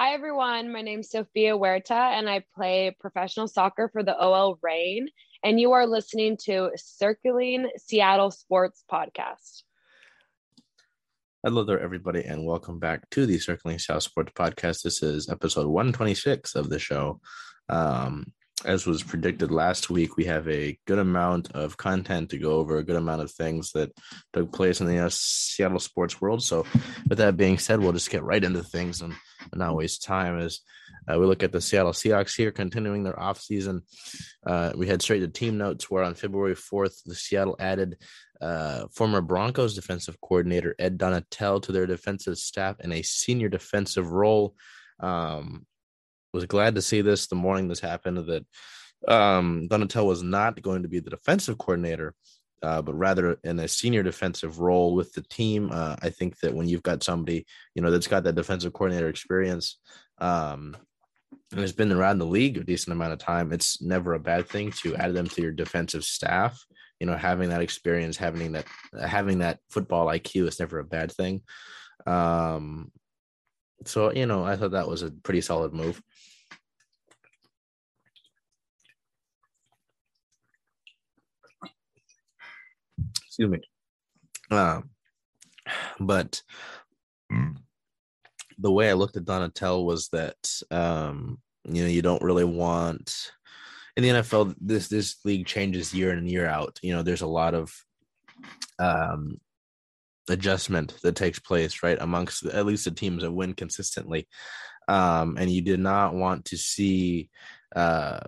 Hi, everyone. My name is Sofia Huerta, and I play professional soccer for the OL Reign. And you are listening to Circling Seattle Sports Podcast. Hello there, everybody, and welcome back to the Circling Seattle Sports Podcast. This is episode 126 of the show. Um, as was predicted last week, we have a good amount of content to go over, a good amount of things that took place in the uh, Seattle sports world. So, with that being said, we'll just get right into things and not waste time as uh, we look at the Seattle Seahawks here continuing their offseason. Uh, we head straight to team notes where on February 4th, the Seattle added uh, former Broncos defensive coordinator Ed Donatell to their defensive staff in a senior defensive role. Um, was glad to see this the morning this happened that um, Donatell was not going to be the defensive coordinator, uh, but rather in a senior defensive role with the team. Uh, I think that when you've got somebody, you know, that's got that defensive coordinator experience, um, and has been around the league a decent amount of time, it's never a bad thing to add them to your defensive staff. You know, having that experience, having that having that football IQ is never a bad thing. Um, so you know, I thought that was a pretty solid move. Excuse me. Um, but the way I looked at Donatell was that um, you know you don't really want in the NFL this this league changes year in and year out. You know, there's a lot of um adjustment that takes place right amongst at least the teams that win consistently um and you did not want to see uh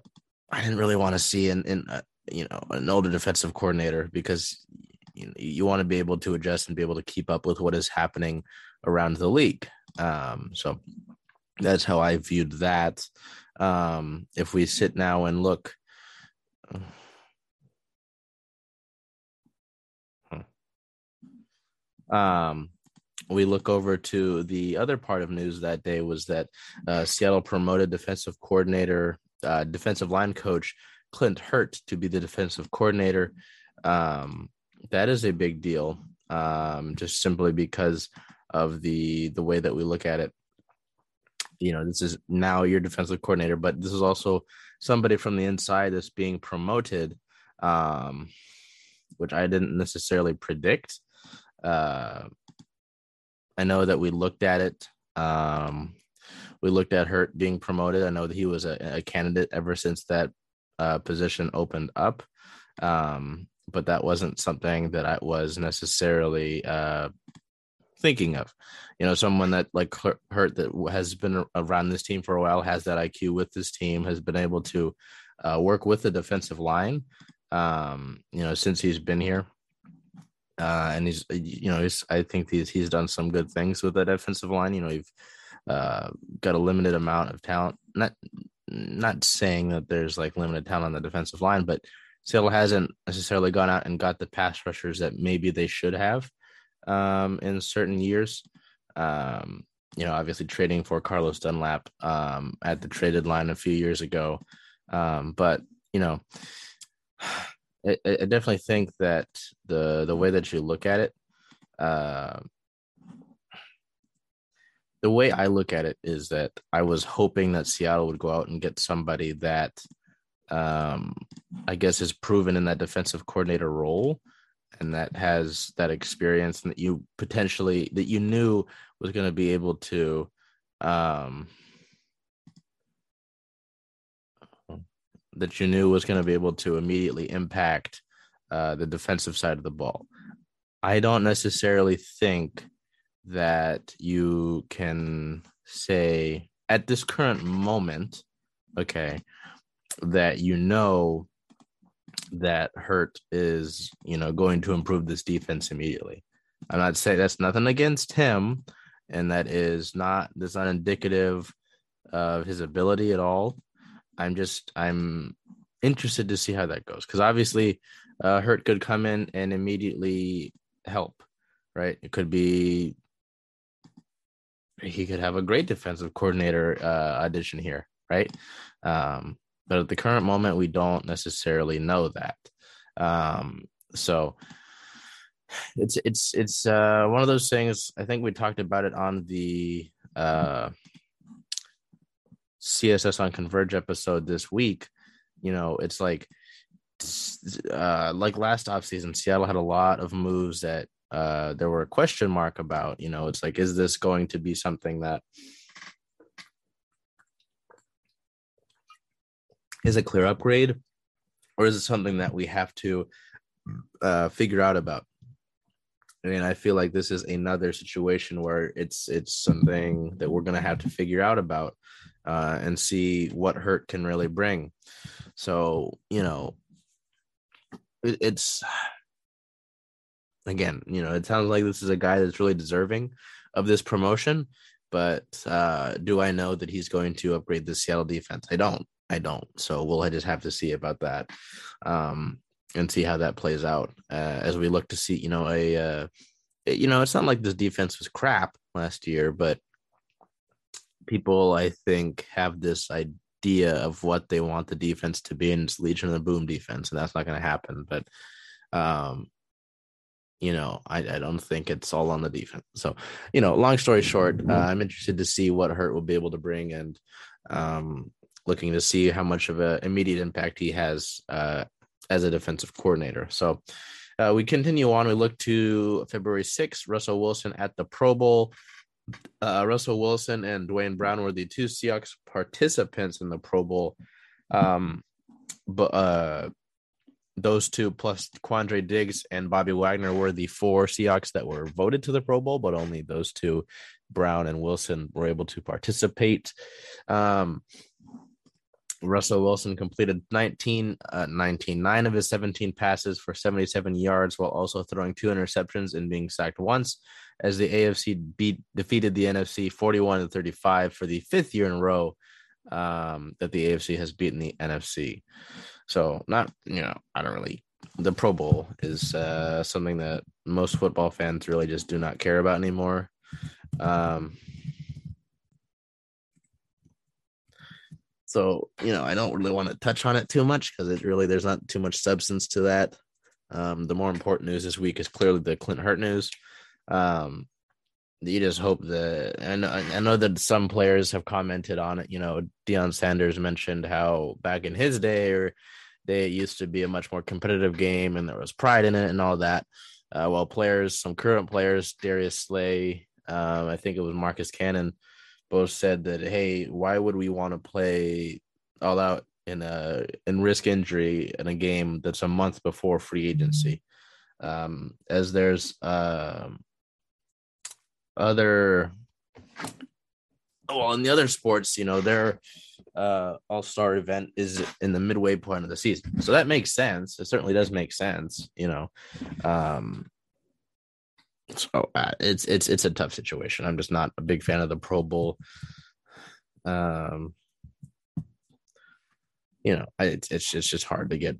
i didn't really want to see in in uh, you know an older defensive coordinator because you, you want to be able to adjust and be able to keep up with what is happening around the league um so that's how i viewed that um if we sit now and look Um, we look over to the other part of news that day was that uh, Seattle promoted defensive coordinator, uh, defensive line coach Clint Hurtt to be the defensive coordinator. Um, that is a big deal, um, just simply because of the the way that we look at it. You know, this is now your defensive coordinator, but this is also somebody from the inside that's being promoted, um, which I didn't necessarily predict uh, I know that we looked at it. Um, we looked at Hurtt being promoted. I know that he was a, a candidate ever since that uh, position opened up, um, but that wasn't something that I was necessarily uh, thinking of. You know, someone that like Hurtt that has been around this team for a while, has that IQ with this team, has been able to uh, work with the defensive line. Um, you know, since he's been here, uh, and he's you know he's I think he's he's done some good things with that defensive line. You know, you've uh, got a limited amount of talent. Not not saying that there's like limited talent on the defensive line, but Seattle hasn't necessarily gone out and got the pass rushers that maybe they should have um, in certain years. Um, you know, obviously trading for Carlos Dunlap um, at the traded line a few years ago, um, but you know I, I definitely think that the the way that you look at it, uh, the way I look at it is that I was hoping that Seattle would go out and get somebody that, um, I guess, is proven in that defensive coordinator role, and that has that experience, and that you potentially that you knew was going to be able to, um, that you knew was going to be able to immediately impact uh, the defensive side of the ball. I don't necessarily think that you can say at this current moment, okay, that you know that Hurtt is, you know, going to improve this defense immediately. I'm not saying that's nothing against him, and that is not that's not indicative of his ability at all. I'm just I'm interested to see how that goes because obviously uh, Hurtt could come in and immediately help, right? It could be he could have a great defensive coordinator uh, audition here, right? Um, but at the current moment, we don't necessarily know that. Um, so it's it's it's uh, one of those things. I think we talked about it on the uh, CSS on Converge episode this week, you know, it's like uh like last offseason, Seattle had a lot of moves that uh there were a question mark about. You know, it's like, is this going to be something that is a clear upgrade, or is it something that we have to uh figure out about? I and I feel like this is another situation where it's it's something that we're gonna have to figure out about uh, and see what Hurtt can really bring. So you know, it, it's again, you know, it sounds like this is a guy that's really deserving of this promotion. But uh, do I know that he's going to upgrade the Seattle defense? I don't. I don't. So we'll just have to see about that. Um, and see how that plays out uh, as we look to see, you know, a, uh, you know, it's not like this defense was crap last year, but people, I think, have this idea of what they want the defense to be, and it's Legion of the Boom defense, and that's not going to happen. But, um, you know, I, I don't think it's all on the defense. So, you know, long story short, uh, I'm interested to see what Hurtt will be able to bring, and um, looking to see how much of an immediate impact he has uh, as a defensive coordinator. So uh, we continue on. We look to February 6th, Russell Wilson at the Pro Bowl. Uh, Russell Wilson and Duane Brown were the two Seahawks participants in the Pro Bowl. Um, but uh, those two plus Quandre Diggs and Bobby Wagner were the four Seahawks that were voted to the Pro Bowl, but only those two, Brown and Wilson, were able to participate. Um, Russell Wilson completed 19, uh, 19, nine of his 17 passes for 77 yards while also throwing two interceptions and being sacked once as the AFC beat defeated the NFC 41 to 35 for the fifth year in a row um, that the AFC has beaten the NFC. So not, you know, I don't really the Pro Bowl is uh, something that most football fans really just do not care about anymore. Um, So, you know, I don't really want to touch on it too much because it really, there's not too much substance to that. Um, the more important news this week is clearly the Clint Hurtt news. Um, you just hope that, and I know that some players have commented on it. You know, Deion Sanders mentioned how back in his day or day, it used to be a much more competitive game and there was pride in it and all that. Uh, while players, some current players, Darius Slay, um, I think it was Marcus Cannon, both said that hey, why would we want to play all out in a in risk injury in a game that's a month before free agency? Um, as there's uh, other well in the other sports, you know, their uh all-star event is in the midway point of the season. So that makes sense. It certainly does make sense, you know. Um so uh, it's it's it's a tough situation. I'm just not a big fan of the Pro Bowl. Um, you know, I, it's it's it's just hard to get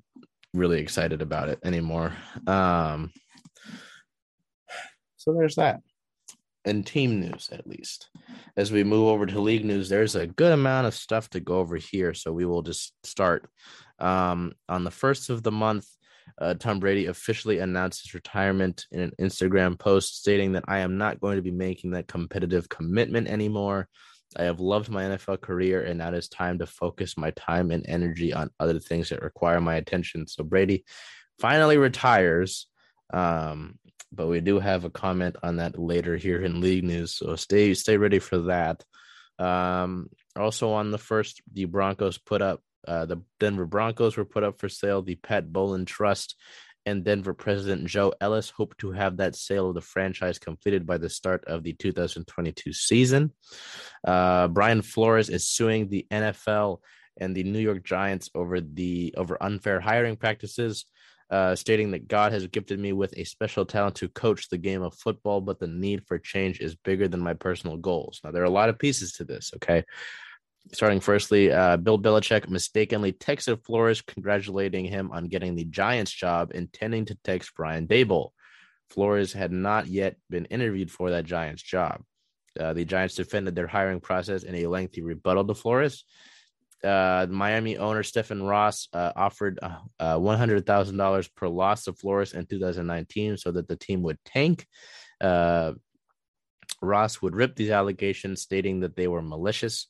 really excited about it anymore. Um, so there's that. And team news, at least. As we move over to league news, there's a good amount of stuff to go over here. So we will just start. Um, on the first of the month, uh, Tom Brady officially announced his retirement in an Instagram post stating that I am not going to be making that competitive commitment anymore. I have loved my NFL career, and now it is time to focus my time and energy on other things that require my attention. So Brady finally retires. Um, but we do have a comment on that later here in league news. So stay stay ready for that. Um, also on the first, the Broncos put up uh, the Denver Broncos were put up for sale. The Pat Bowlen Trust and Denver President Joe Ellis hope to have that sale of the franchise completed by the start of the 2022 season. Uh, Brian Flores is suing the NFL and the New York Giants over the over unfair hiring practices. Uh, stating that God has gifted me with a special talent to coach the game of football, but the need for change is bigger than my personal goals. Now, there are a lot of pieces to this, okay? Starting firstly, uh, Bill Belichick mistakenly texted Flores congratulating him on getting the Giants job, intending to text Brian Daboll. Flores had not yet been interviewed for that Giants job. Uh, the Giants defended their hiring process in a lengthy rebuttal to Flores. Uh, Miami owner Stephen Ross uh, offered uh, uh, $100,000 per loss to Flores in 2019 so that the team would tank. Ross would rip these allegations, stating that they were malicious.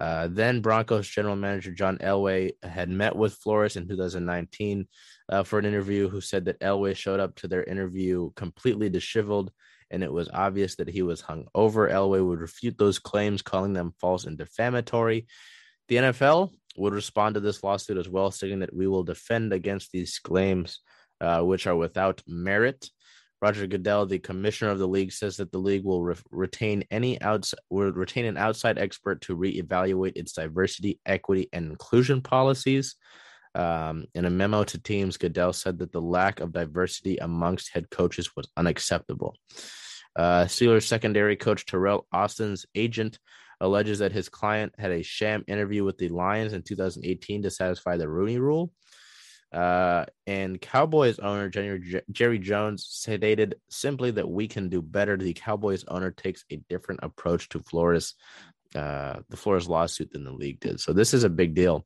Uh, then Broncos general manager John Elway had met with Flores in 2019 uh, for an interview, who said that Elway showed up to their interview completely disheveled, and it was obvious that he was hung over. Elway would refute those claims, calling them false and defamatory. The NFL would respond to this lawsuit as well, stating that we will defend against these claims, uh, which are without merit. Roger Goodell, the commissioner of the league, says that the league will re- retain any outs will retain an outside expert to reevaluate its diversity, equity, and inclusion policies. Um, in a memo to teams, Goodell said that the lack of diversity amongst head coaches was unacceptable. Uh, Steelers secondary coach Teryl Austin's agent alleges that his client had a sham interview with the Lions in 2018 to satisfy the Rooney Rule. Uh, and Cowboys owner Jerry, Jerry Jones stated simply that we can do better. The Cowboys owner takes a different approach to Flores, uh, the Flores lawsuit than the league did. So this is a big deal.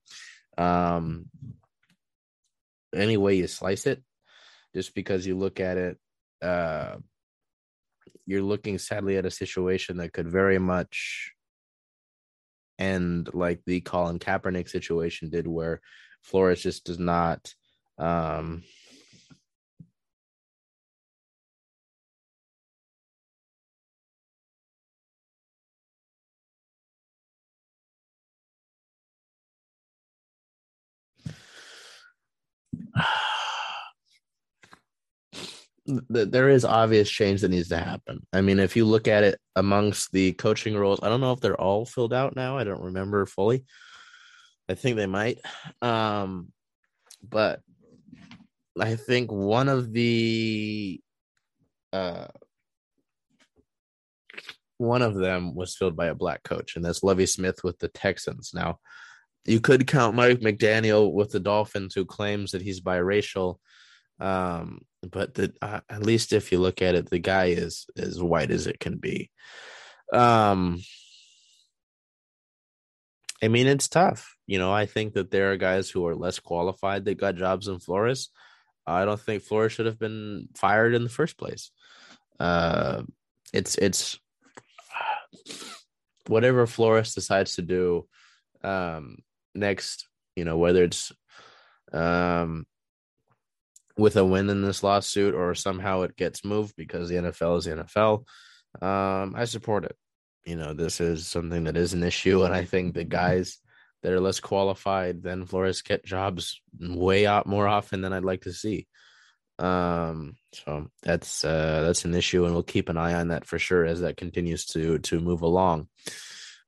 Um, any way you slice it, just because you look at it, uh, you're looking sadly at a situation that could very much end like the Colin Kaepernick situation did, where Flores just does not um there is obvious change that needs to happen. I mean, if you look at it amongst the coaching roles, I don't know if they're all filled out now. I don't remember fully. I think they might. Um, but I think one of the uh, one of them was filled by a black coach, and that's Lovie Smith with the Texans. Now, you could count Mike McDaniel with the Dolphins, who claims that he's biracial. Um, but the, uh, at least if you look at it, the guy is as white as it can be. Um, I mean, it's tough. You know, I think that there are guys who are less qualified that got jobs in Flores. I don't think Flores should have been fired in the first place. Uh, it's it's whatever Flores decides to do um, next. You know, whether it's um, with a win in this lawsuit or somehow it gets moved because the NFL is the NFL. Um, I support it you know, this is something that is an issue. And I think the guys that are less qualified than Flores get jobs way out more often than I'd like to see. Um, so that's uh that's an issue, and we'll keep an eye on that for sure as that continues to to move along.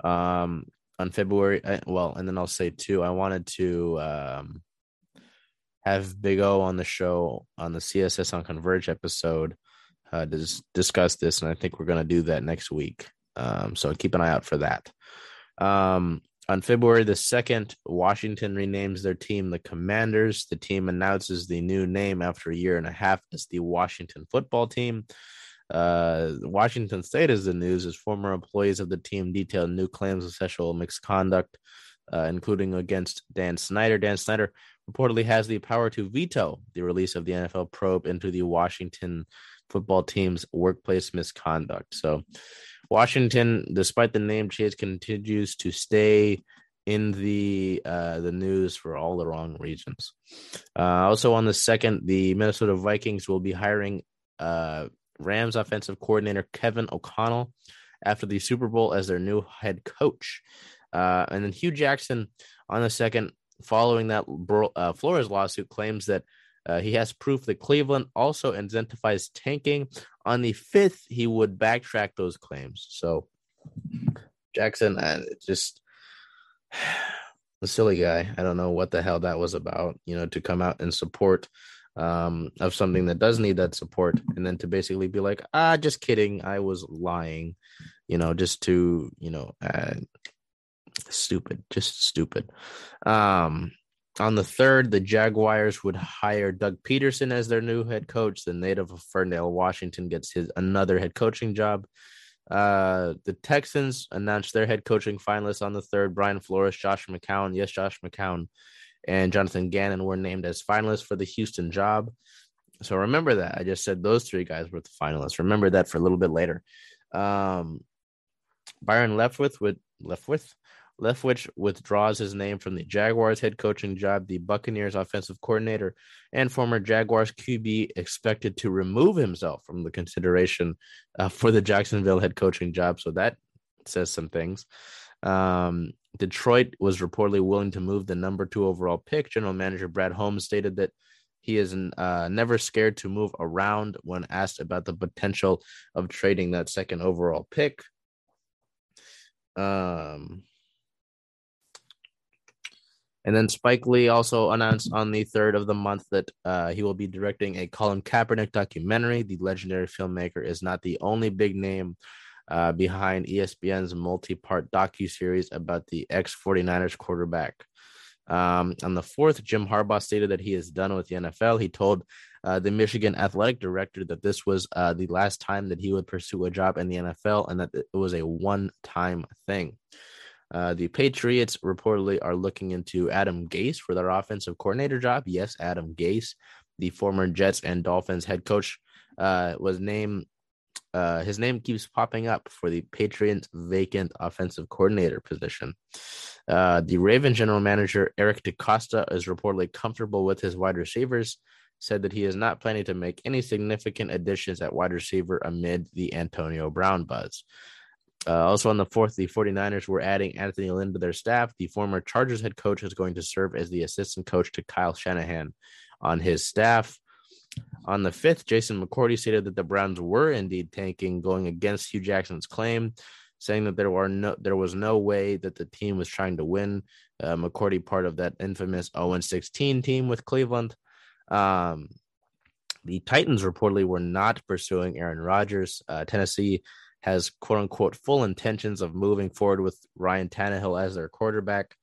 Um, on February, uh, well, and then I'll say too, I wanted to um have Big O on the show on the CSS on Converge episode uh, to discuss this, and I think we're gonna do that next week. Um, so keep an eye out for that. Um, on February the 2nd, Washington renames their team the Commanders. The team announces the new name after a year and a half as the Washington football team. Uh, Washington State is the news as former employees of the team detail new claims of sexual misconduct, uh, including against Dan Snyder. Dan Snyder reportedly has the power to veto the release of the NFL probe into the Washington football team's workplace misconduct. So, Washington, despite the name change, continues to stay in the uh, the news for all the wrong reasons. Uh, also, on the second, the Minnesota Vikings will be hiring uh, Rams offensive coordinator Kevin O'Connell after the Super Bowl as their new head coach. Uh, and then Hue Jackson on the second, following that uh, Flores lawsuit, claims that uh, he has proof that Cleveland also incentivize tanking. On the fifth, he would backtrack those claims. So Jackson, uh, just a silly guy. I don't know what the hell that was about. You know, to come out and support um, of something that does need that support, and then to basically be like, ah, just kidding, I was lying. You know, just to you know, uh, stupid, just stupid. Um, on the third, the Jaguars would hire Doug Pederson as their new head coach. The native of Ferndale, Washington, gets his another head coaching job. Uh, the Texans announced their head coaching finalists on the third. Brian Flores, Josh McCown, yes, Josh McCown, and Jonathan Gannon were named as finalists for the Houston job. So remember that. I just said those three guys were the finalists. Remember that for a little bit later. Um, Byron Leftwich would Leftwich Leftwich withdraws his name from the Jaguars head coaching job. The Buccaneers offensive coordinator and former Jaguars QB expected to remove himself from the consideration uh, for the Jacksonville head coaching job. So that says some things. Um, Detroit was reportedly willing to move the number two overall pick. General manager Brad Holmes stated that he is uh, never scared to move around when asked about the potential of trading that second overall pick. Um, and then Spike Lee also announced on the third of the month that uh, he will be directing a Colin Kaepernick documentary. The legendary filmmaker is not the only big name uh, behind ESPN's multi-part docu series about the ex 49ers quarterback. Um, on the fourth, Jim Harbaugh stated that he is done with the NFL. He told uh, the Michigan athletic director that this was uh, the last time that he would pursue a job in the NFL and that it was a one time thing. Uh, the Patriots reportedly are looking into Adam Gase for their offensive coordinator job. Yes, Adam Gase, the former Jets and Dolphins head coach, uh, was named uh, his name keeps popping up for the Patriots vacant offensive coordinator position. Uh, the Raven general manager Eric DeCosta is reportedly comfortable with his wide receivers, said that he is not planning to make any significant additions at wide receiver amid the Antonio Brown buzz. Uh, also on the fourth, the 49ers were adding Anthony Lynn to their staff. The former Chargers head coach is going to serve as the assistant coach to Kyle Shanahan on his staff. On the fifth, Jason McCourty stated that the Browns were indeed tanking, going against Hue Jackson's claim, saying that there were no there was no way that the team was trying to win. Uh, McCourty, part of that infamous 0-16 team with Cleveland. Um, the Titans reportedly were not pursuing Aaron Rodgers. Uh, Tennessee has quote unquote full intentions of moving forward with Ryan Tannehill as their quarterback.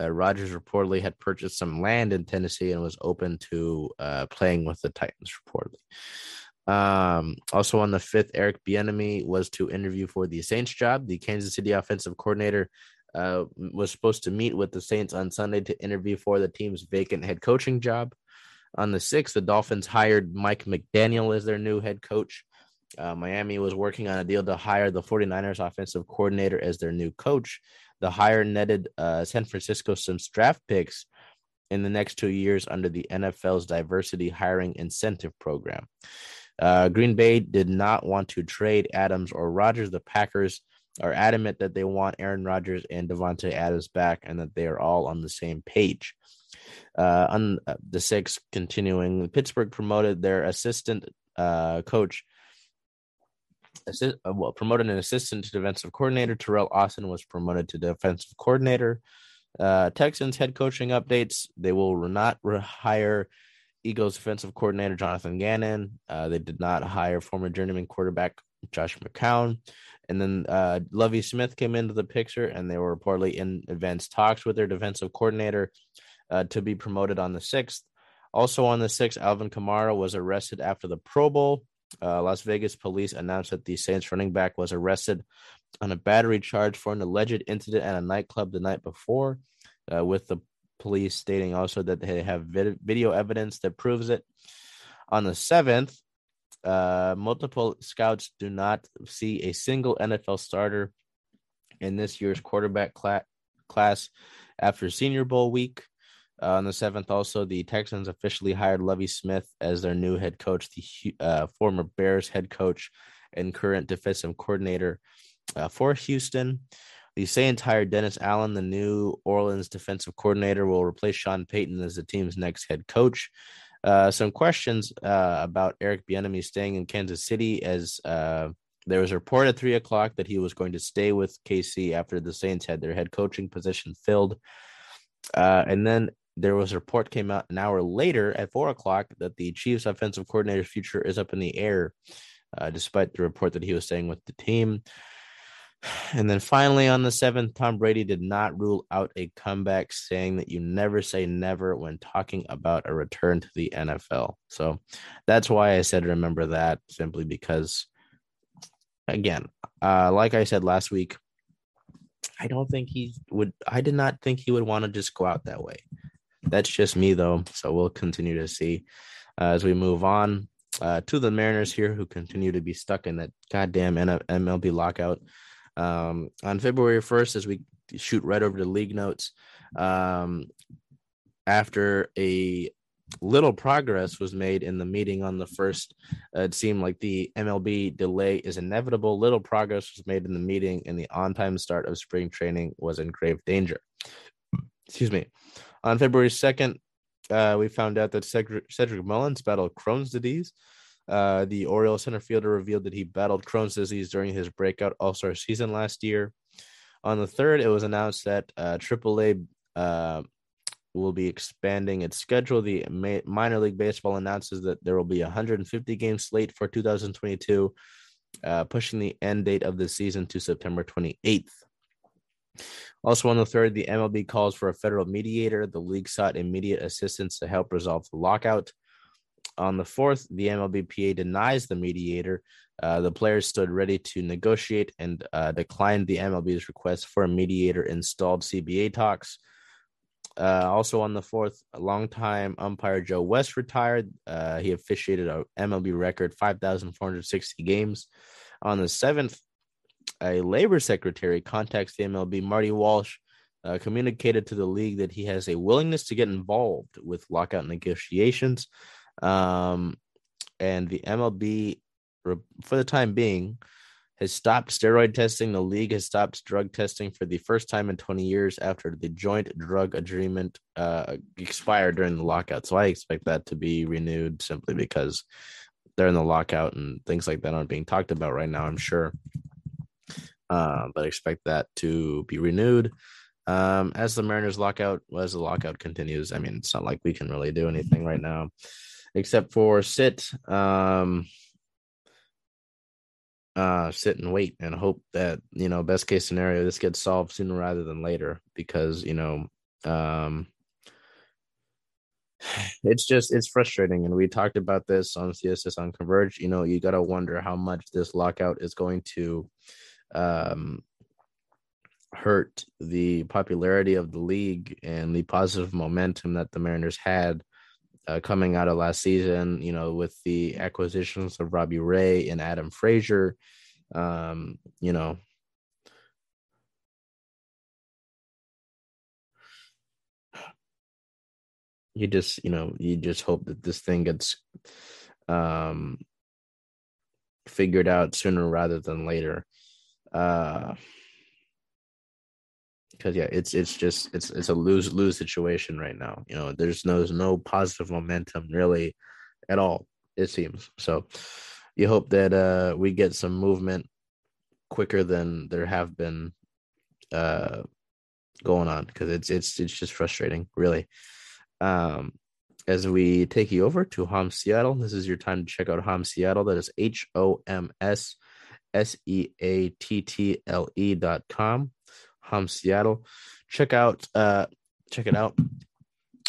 Uh, Rodgers reportedly had purchased some land in Tennessee and was open to uh, playing with the Titans. Reportedly. Um, also on the fifth, Eric Bieniemy was to interview for the Saints job. The Kansas City offensive coordinator uh, was supposed to meet with the Saints on Sunday to interview for the team's vacant head coaching job. On the sixth, the Dolphins hired Mike McDaniel as their new head coach. Uh, Miami was working on a deal to hire the 49ers offensive coordinator as their new coach. The hire netted uh, San Francisco some draft picks in the next two years under the NFL's diversity hiring incentive program. Uh, Green Bay did not want to trade Adams or Rodgers. The Packers are adamant that they want Aaron Rodgers and Davante Adams back and that they are all on the same page. Uh, on uh, the sixth, continuing, Pittsburgh promoted their assistant uh, coach assist, uh, well, promoted an assistant to defensive coordinator. Teryl Austin was promoted to defensive coordinator. Uh, Texans head coaching updates. They will not rehire Eagles defensive coordinator Jonathan Gannon. Uh, they did not hire former journeyman quarterback Josh McCown. And then uh, Lovie Smith came into the picture, and they were reportedly in advanced talks with their defensive coordinator uh, to be promoted on the 6th. Also on the 6th, Alvin Kamara was arrested after the Pro Bowl. Uh, Las Vegas police announced that the Saints running back was arrested on a battery charge for an alleged incident at a nightclub the night before, uh, with the police stating also that they have vid- video evidence that proves it. On the 7th, uh, multiple scouts do not see a single NFL starter in this year's quarterback cl- class after Senior Bowl week. Uh, on the seventh, also the Texans officially hired Lovie Smith as their new head coach, the uh, former Bears head coach and current defensive coordinator uh, for Houston. The Saints hired Dennis Allen, the new Orleans defensive coordinator, will replace Sean Payton as the team's next head coach. Uh, some questions uh, about Eric Bieniemy staying in Kansas City, as uh, there was a report at three o'clock that he was going to stay with KC after the Saints had their head coaching position filled. Uh, and then there was a report came out an hour later at four o'clock that the Chiefs offensive coordinator's future is up in the air, uh, despite the report that he was staying with the team. And then finally, on the seventh, Tom Brady did not rule out a comeback, saying that you never say never when talking about a return to the NFL. So that's why I said remember that, simply because, again, uh, like I said last week, I don't think he would. I did not think he would want to just go out that way. That's just me, though. So we'll continue to see uh, as we move on uh, to the Mariners here, who continue to be stuck in that goddamn MLB lockout. Um, on February 1st, as we shoot right over to league notes. Um, after a little progress was made in the meeting on the first. Uh, it seemed like the MLB delay is inevitable. Little progress was made in the meeting, and the on time start of spring training was in grave danger. Excuse me. On February 2nd, uh, we found out that Cedric, Cedric Mullins battled Crohn's disease. Uh, the Orioles center fielder revealed that he battled Crohn's disease during his breakout All Star season last year. On the third, it was announced that uh, AAA uh, will be expanding its schedule. The minor league baseball announces that there will be a 150 game slate for 2022, uh, pushing the end date of the season to September 28th. Also on the third, the MLB calls for a federal mediator. The league sought immediate assistance to help resolve the lockout. On the fourth, the MLBPA denies the mediator. Uh, the players stood ready to negotiate and uh, declined the MLB's request for a mediator installed CBA talks. Uh, also on the fourth, longtime umpire Joe West retired. Uh, he officiated a MLB record 5,460 games. On the seventh, a labor secretary contacts the MLB, Marty Walsh, uh, communicated to the league that he has a willingness to get involved with lockout negotiations. Um, and the MLB, for the time being, has stopped steroid testing. The league has stopped drug testing for the first time in 20 years after the joint drug agreement uh, expired during the lockout. So I expect that to be renewed simply because they're in the lockout and things like that aren't being talked about right now, I'm sure. Uh, but I expect that to be renewed. Um, as the Mariners lockout, as the lockout continues, I mean, it's not like we can really do anything right now except for sit. Um, uh, sit and wait and hope that you know best case scenario this gets solved sooner rather than later because you know um it's just it's frustrating and we talked about this on css on converge you know you got to wonder how much this lockout is going to um hurt the popularity of the league and the positive momentum that the mariners had uh, coming out of last season, you know, with the acquisitions of Robbie Ray and Adam Frazier, um, you know, you just, you know, you just hope that this thing gets um, figured out sooner rather than later. Uh, because yeah, it's it's just it's it's a lose lose situation right now. You know, there's no there's no positive momentum really at all. It seems so. You hope that uh we get some movement quicker than there have been uh going on because it's it's it's just frustrating really. Um, as we take you over to Homs Seattle, this is your time to check out Homs Seattle. That is H O M S S E A T T L E dot com. Homs Seattle. Check out uh check it out.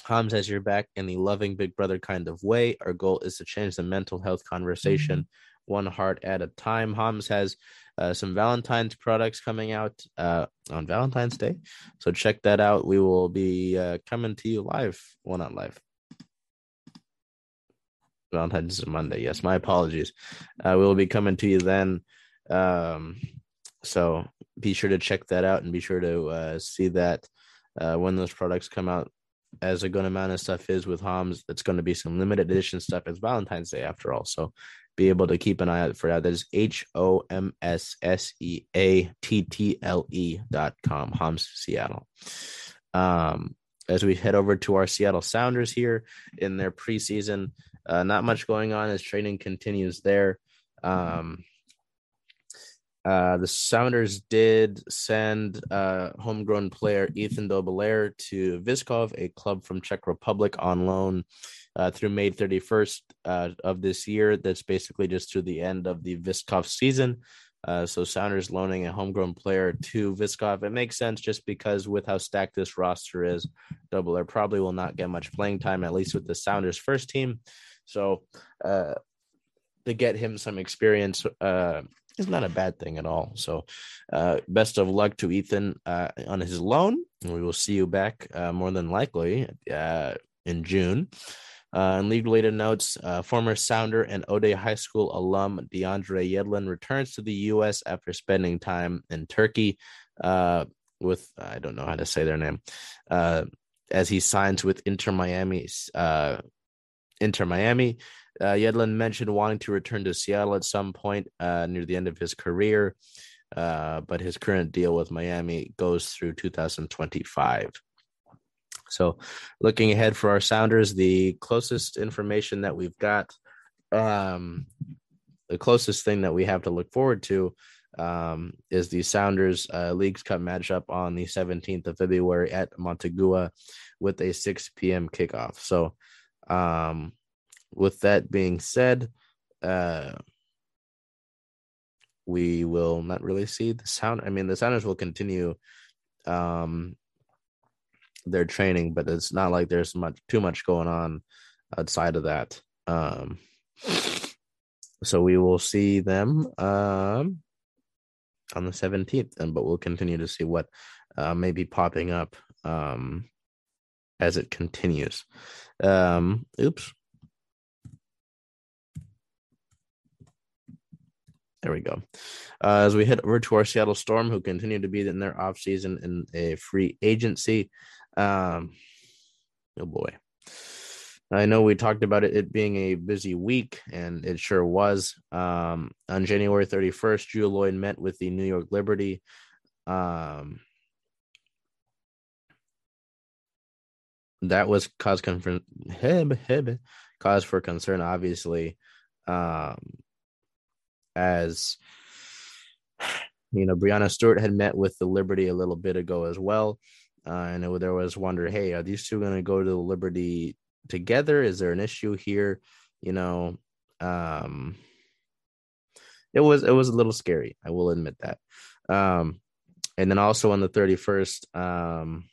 Homs has your back in the loving big brother kind of way. Our goal is to change the mental health conversation mm-hmm. one heart at a time. Homs has uh, some Valentine's products coming out uh, on Valentine's Day. So check that out. We will be uh, coming to you live. Well, not live. Valentine's is Monday. Yes, my apologies. Uh, we will be coming to you then. Um, so be sure to check that out and be sure to uh, see that uh, when those products come out. As a good amount of stuff is with Homs, it's going to be some limited edition stuff. It's Valentine's Day after all, so be able to keep an eye out for that. That is H O M S S E A T T L E dot com. Homs Seattle. Um, as we head over to our Seattle Sounders here in their preseason, uh, not much going on as training continues there. Um, uh, the Sounders did send uh, homegrown player Ethan Dobbelaere to Vyškov, a club from Czech Republic, on loan uh, through May 31st uh, of this year. That's basically just to the end of the Vyškov season. Uh, so Sounders loaning a homegrown player to Vyškov. It makes sense just because with how stacked this roster is, Dobbelaere probably will not get much playing time, at least with the Sounders first team. So to get him some experience uh, is not a bad thing at all. So, uh, best of luck to Ethan uh, on his loan. We will see you back uh, more than likely uh, in June. Uh, and league related notes uh, former Sounder and O'Dea High School alum DeAndre Yedlin returns to the U.S. after spending time in Turkey. Uh, with I don't know how to say their name, as he signs with Inter Miami. Inter Miami. Uh, Yedlin mentioned wanting to return to Seattle at some point uh, near the end of his career, uh, but his current deal with Miami goes through 2025. So, looking ahead for our Sounders, the closest information that we've got, um, the closest thing that we have to look forward to um, is the Sounders uh, Leagues Cup matchup on the 17th of February at Motagua with a 6 p.m. kickoff. So, um, with that being said, uh, we will not really see the sound. I mean, the Sounders will continue um, their training, but it's not like there's much too much going on outside of that. Um, so we will see them um, on the 17th, and but we'll continue to see what uh, may be popping up um, as it continues. Um, oops. There we go. Uh, as we head over to our Seattle Storm, who continue to be in their offseason in a free agency. Um, oh boy. I know we talked about it, it being a busy week, and it sure was. Um, on January 31st, Jewell Loyd met with the New York Liberty. Um, that was cause cause for concern, obviously, um, as you know, Breanna Stewart had met with the Liberty a little bit ago as well. Uh, and it, there was wonder, hey, are these two going to go to the Liberty together? Is there an issue here? You know, um, it was it was a little scary. I will admit that. Um, and then also on the thirty first, um,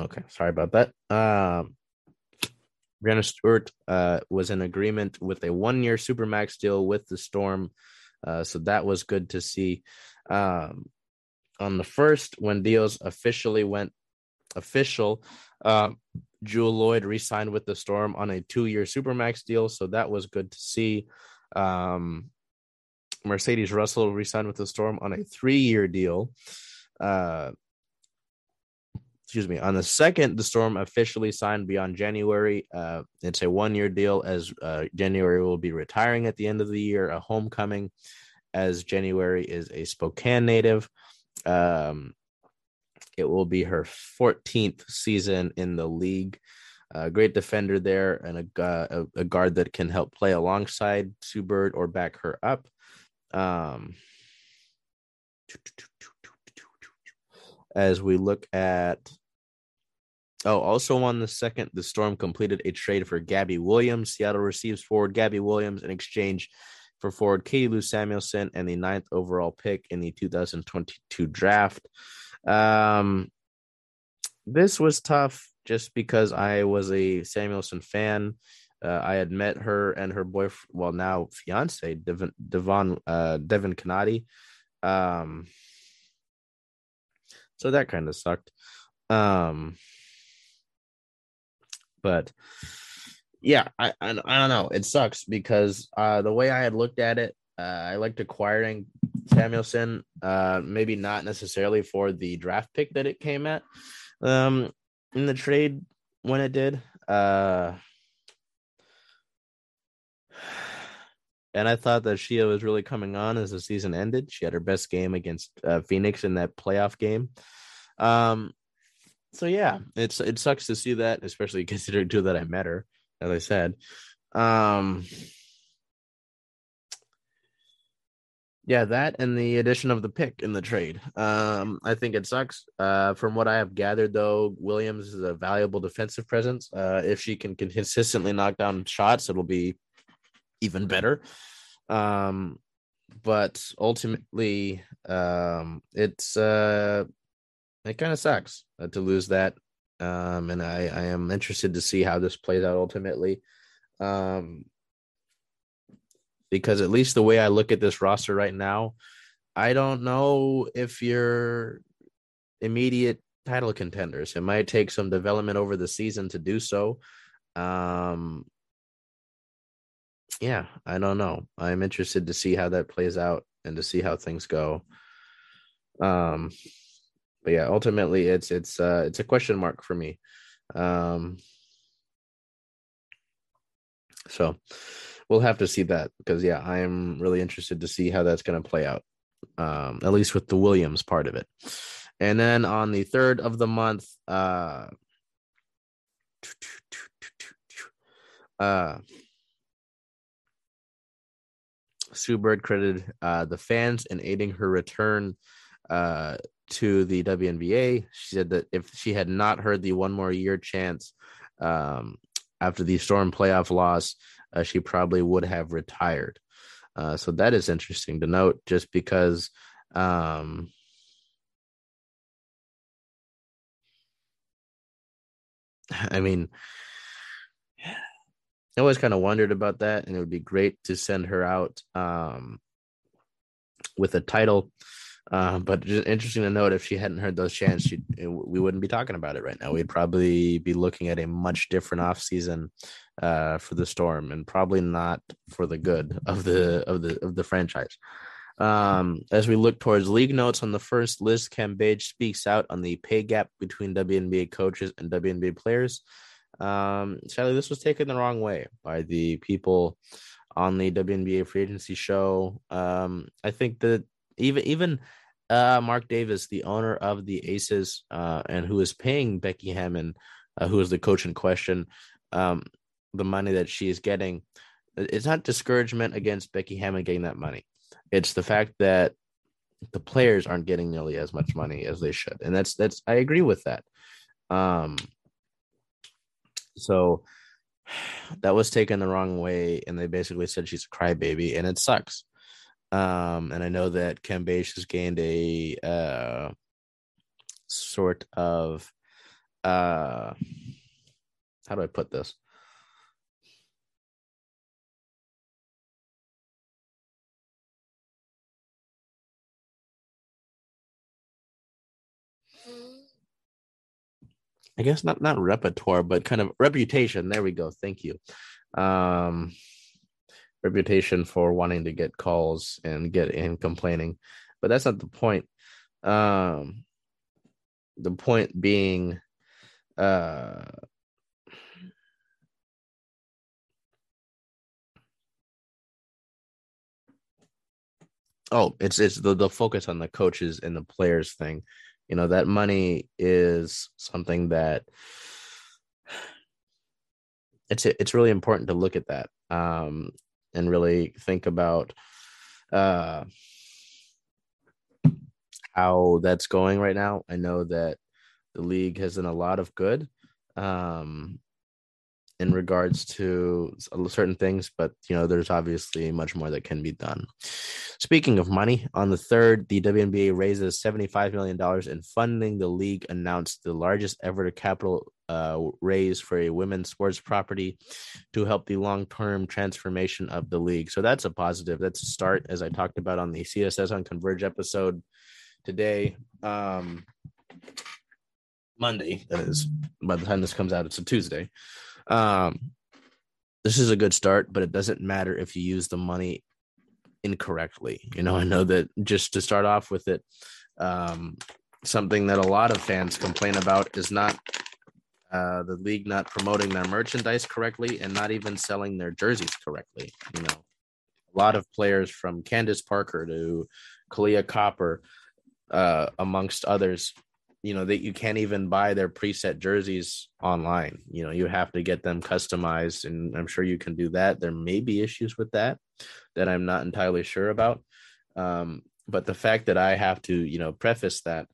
Okay, sorry about that. Um, Breanna Stewart uh, was in agreement with a one-year supermax deal with the Storm, uh, so that was good to see. Um, on the first, when deals officially went official, uh, Jewell Loyd re-signed with the Storm on a two-year supermax deal, so that was good to see. Um, Mercedes Russell re-signed with the Storm on a three-year deal. Uh, excuse me, on the second, the Storm officially signed Briann January. Uh, it's a one year deal as uh, January will be retiring at the end of the year, a homecoming, as January is a Spokane native. Um, it will be her 14th season in the league. A great defender there and a, a, a guard that can help play alongside Sue Bird or back her up. Um, as we look at Oh, also on the second, the Storm completed a trade for Gabby Williams. Seattle receives forward Gabby Williams in exchange for forward Katie Lou Samuelson and the ninth overall pick in the 2022 draft. Um, this was tough just because I was a Samuelson fan. Uh, I had met her and her boyfriend, well, now fiance, Devon, Devon uh, Devin Kanati. Um, so that kind of sucked. Um, but yeah, I, I, I don't know. It sucks because uh, the way I had looked at it, uh, I liked acquiring Samuelson. Uh, maybe not necessarily for the draft pick that it came at um, in the trade when it did. Uh, and I thought that Shia was really coming on as the season ended. She had her best game against uh, Phoenix in that playoff game. Um, so yeah, it's it sucks to see that, especially considering too that I met her, as I said. Um yeah, that and the addition of the pick in the trade. Um, I think it sucks. Uh, from what I have gathered, though, Williams is a valuable defensive presence. Uh, if she can consistently knock down shots, it'll be even better. Um, but ultimately, um, it's uh, it kind of sucks uh, to lose that. Um, and I, I am interested to see how this plays out ultimately. Um, because at least the way I look at this roster right now, I don't know if your immediate title contenders. It might take some development over the season to do so. Um, yeah, I don't know. I'm interested to see how that plays out and to see how things go. Um, but yeah, ultimately, it's it's uh, it's a question mark for me. Um, so we'll have to see that because yeah, I am really interested to see how that's going to play out. Um, at least with the Williams part of it. And then on the third of the month, uh, uh, Sue Bird credited uh, the fans in aiding her return uh, to the WNBA. She said that if she had not heard the one more year chance um, after the Storm playoff loss, uh, she probably would have retired. Uh, so that is interesting to note, just because. Um, I mean, I always kind of wondered about that, and it would be great to send her out um, with a title. Uh, but just interesting to note if she hadn't heard those chants, she, we wouldn't be talking about it right now. We'd probably be looking at a much different off season uh, for the Storm, and probably not for the good of the of the of the franchise. Um, as we look towards league notes on the first list, Cambage speaks out on the pay gap between WNBA coaches and WNBA players. Um, sadly, this was taken the wrong way by the people on the WNBA free agency show. Um, I think that even even uh, Mark Davis, the owner of the Aces, uh, and who is paying Becky Hammon, uh, who is the coach in question, um, the money that she is getting, it's not discouragement against Becky Hammon getting that money. It's the fact that the players aren't getting nearly as much money as they should, and that's that's I agree with that. Um, so that was taken the wrong way, and they basically said she's a crybaby, and it sucks. Um, and I know that Cambage has gained a uh, sort of uh, how do I put this? I guess not not repertoire, but kind of reputation. There we go. Thank you. Um, reputation for wanting to get calls and get in complaining, but that's not the point. Um, the point being, uh, oh, it's it's the the focus on the coaches and the players thing you know that money is something that it's it's really important to look at that um, and really think about uh, how that's going right now. I know that the league has done a lot of good um, in regards to certain things, but you know, there's obviously much more that can be done. Speaking of money, on the third, the WNBA raises $75 million in funding. The league announced the largest ever capital uh, raise for a women's sports property to help the long term transformation of the league. So that's a positive. That's a start, as I talked about on the CSS on Converge episode today. Um, Monday, that is. By the time this comes out, it's a Tuesday. Um, this is a good start, but it doesn't matter if you use the money incorrectly. You know, I know that just to start off with it, um, something that a lot of fans complain about is not uh, the league not promoting their merchandise correctly and not even selling their jerseys correctly. You know, a lot of players from Candace Parker to Kahleah Copper, uh, amongst others, you know that you can't even buy their preset jerseys online. You know you have to get them customized and i'm sure you can do that. There may be issues with that that i'm not entirely sure about. Um, but the fact that i have to you know preface that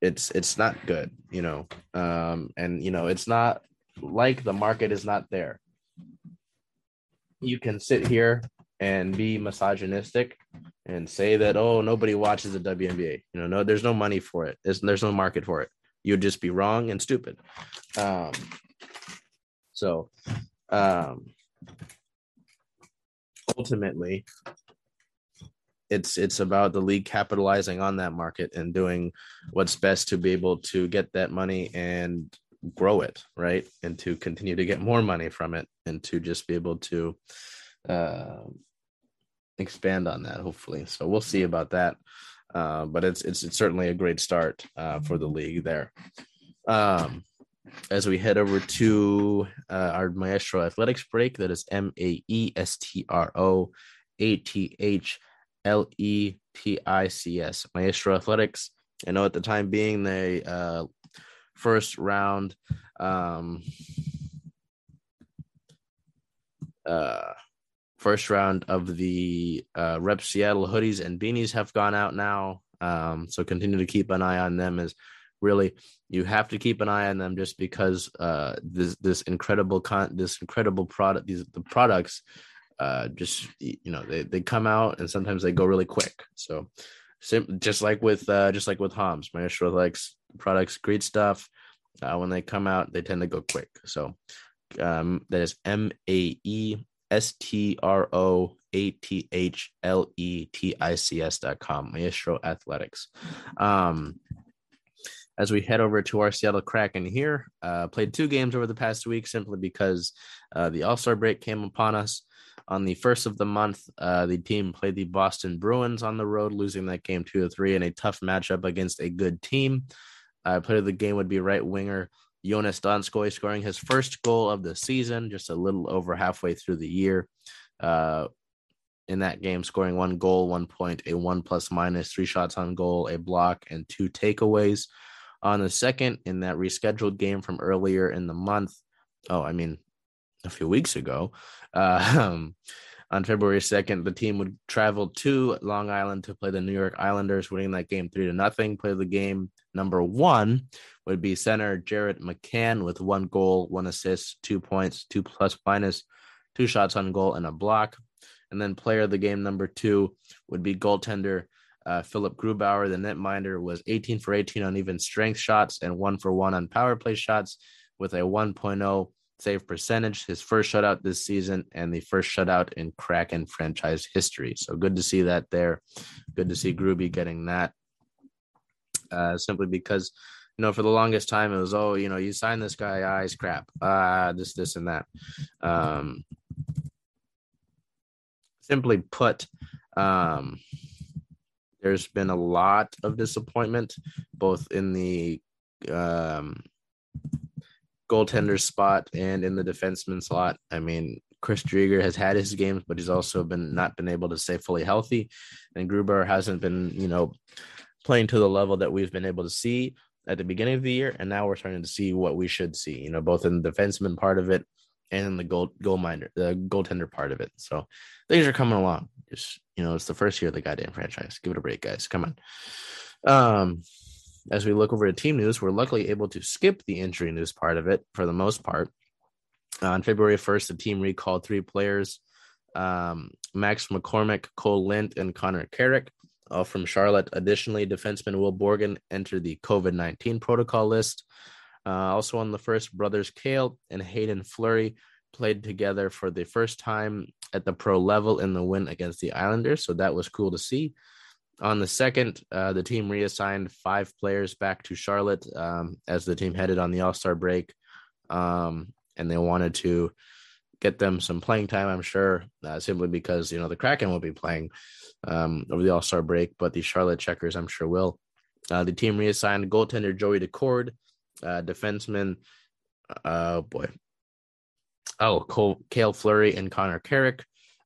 it's it's not good you know um, and you know it's not like the market is not there you can sit here and be misogynistic and say that oh nobody watches the WNBA. You know, no, there's no money for it. There's there's no market for it. You'd just be wrong and stupid. Um, so, um, ultimately, it's it's about the league capitalizing on that market and doing what's best to be able to get that money and grow it right? And to continue to get more money from it and to just be able to uh, expand on that hopefully. So we'll see about that. Uh, but it's, it's, it's certainly a great start uh, for the league there. Um, as we head over to uh, our maestro athletics break that is m-a-e-s-t-r-o a-t-h-l-e-t-i-c-s maestro athletics i know at the time being they uh, first round um, uh, first round of the uh, Rep Seattle hoodies and beanies have gone out now. Um, so continue to keep an eye on them as really you have to keep an eye on them just because uh, this this incredible con this incredible product these the products uh, just you know they, they come out and sometimes they go really quick. So sim- just like with uh, just like with Homs Maestro likes products great stuff. Uh, when they come out they tend to go quick. So um, that is M A E S T R O A T H L E T I C S dot com, Maestro Athletics. Um, as we head over to our Seattle Kraken here, uh, played two games over the past week simply because uh, the All Star break came upon us. On the first of the month, uh, the team played the Boston Bruins on the road, losing that game two to three in a tough matchup against a good team. Uh, player of the game would be right winger Joonas Donskoi, scoring his first goal of the season, just a little over halfway through the year. Uh, in that game, scoring one goal, one point, a one plus minus, three shots on goal, a block, and two takeaways. On the second, in that rescheduled game from earlier in the month, oh, I mean, a few weeks ago, uh, on February 2nd, the team would travel to Long Island to play the New York Islanders, winning that game three to nothing. Play the game number one would be center Jared McCann with one goal, one assist, two points, two plus minus, two shots on goal, and a block. And then player of the game number two would be goaltender uh, Philipp Grubauer. The netminder was 18 for 18 on even strength shots and one for one on power play shots with a 1.0 save percentage, his first shutout this season, and the first shutout in Kraken franchise history. So good to see that there. Good to see Gruby getting that. Uh, simply because, you know, for the longest time it was, oh, you know, you sign this guy, ah, he's crap, ah, this, this, and that. Um, simply put, um, there's been a lot of disappointment, both in the um, goaltender spot and in the defenseman slot. I mean, Chris Driedger has had his games, but he's also been not been able to stay fully healthy, and Gruber hasn't been, you know, playing to the level that we've been able to see at the beginning of the year, and now we're starting to see what we should see. You know, both in the defenseman part of it and in the goal goal minder, the goaltender part of it. So things are coming along. Just you know, it's the first year of the goddamn franchise. Give it a break, guys. Come on. Um, as we look over at team news, we're luckily able to skip the injury news part of it for the most part. Uh, on February 1st, the team recalled three players um, Max McCormick, Cole Lind, and Connor Carrick all from Charlotte. Additionally, defenseman Will Borgen entered the COVID 19 protocol list. Uh, also on the first, brothers Cale and Hayden Fleury played together for the first time at the pro level in the win against the Islanders. So that was cool to see. On the second, uh, the team reassigned five players back to Charlotte um, as the team headed on the All Star break, um, and they wanted to get them some playing time. I'm sure, uh, simply because you know the Kraken will be playing um, over the All Star break, but the Charlotte Checkers, I'm sure, will. Uh, the team reassigned goaltender Joey Daccord, uh, defenseman, oh boy, oh Cole, Cale Fleury and Connor Carrick,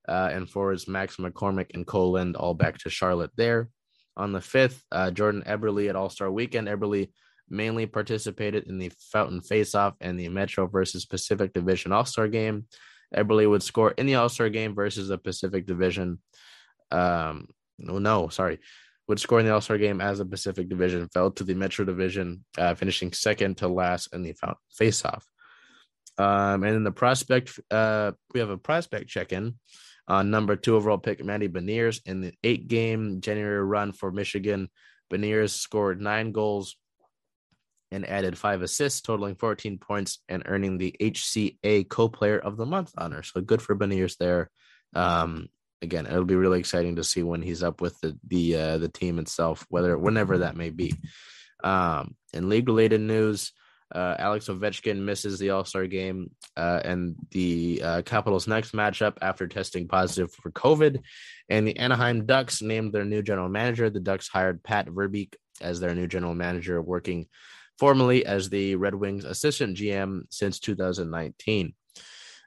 uh, and forwards Max McCormick and Cole Lind all back to Charlotte there. On the 5th, uh, Jordan Eberle at All Star Weekend. Eberle mainly participated in the Fountain Faceoff and the Metro versus Pacific Division All Star game. Eberle would score in the All Star game versus the Pacific Division. Um, no, no, sorry, would score in the All Star game as a Pacific Division. Fell to the Metro Division, uh, finishing second to last in the Fountain Faceoff. Um, and in the prospect, uh, we have a prospect check in uh, number two overall pick, Matty Beniers, in the eight game January run for Michigan. Beniers scored nine goals and added five assists, totaling 14 points and earning the HCA co player of the month honor. So good for Beniers there. Um, again, it'll be really exciting to see when he's up with the the uh, the team itself, whether whenever that may be. Um, in league related news, uh, Alex Ovechkin misses the All Star game uh, and the uh, Capitals' next matchup after testing positive for COVID. And the Anaheim Ducks named their new general manager. The Ducks hired Pat Verbeek as their new general manager, working formerly as the Red Wings assistant GM since 2019.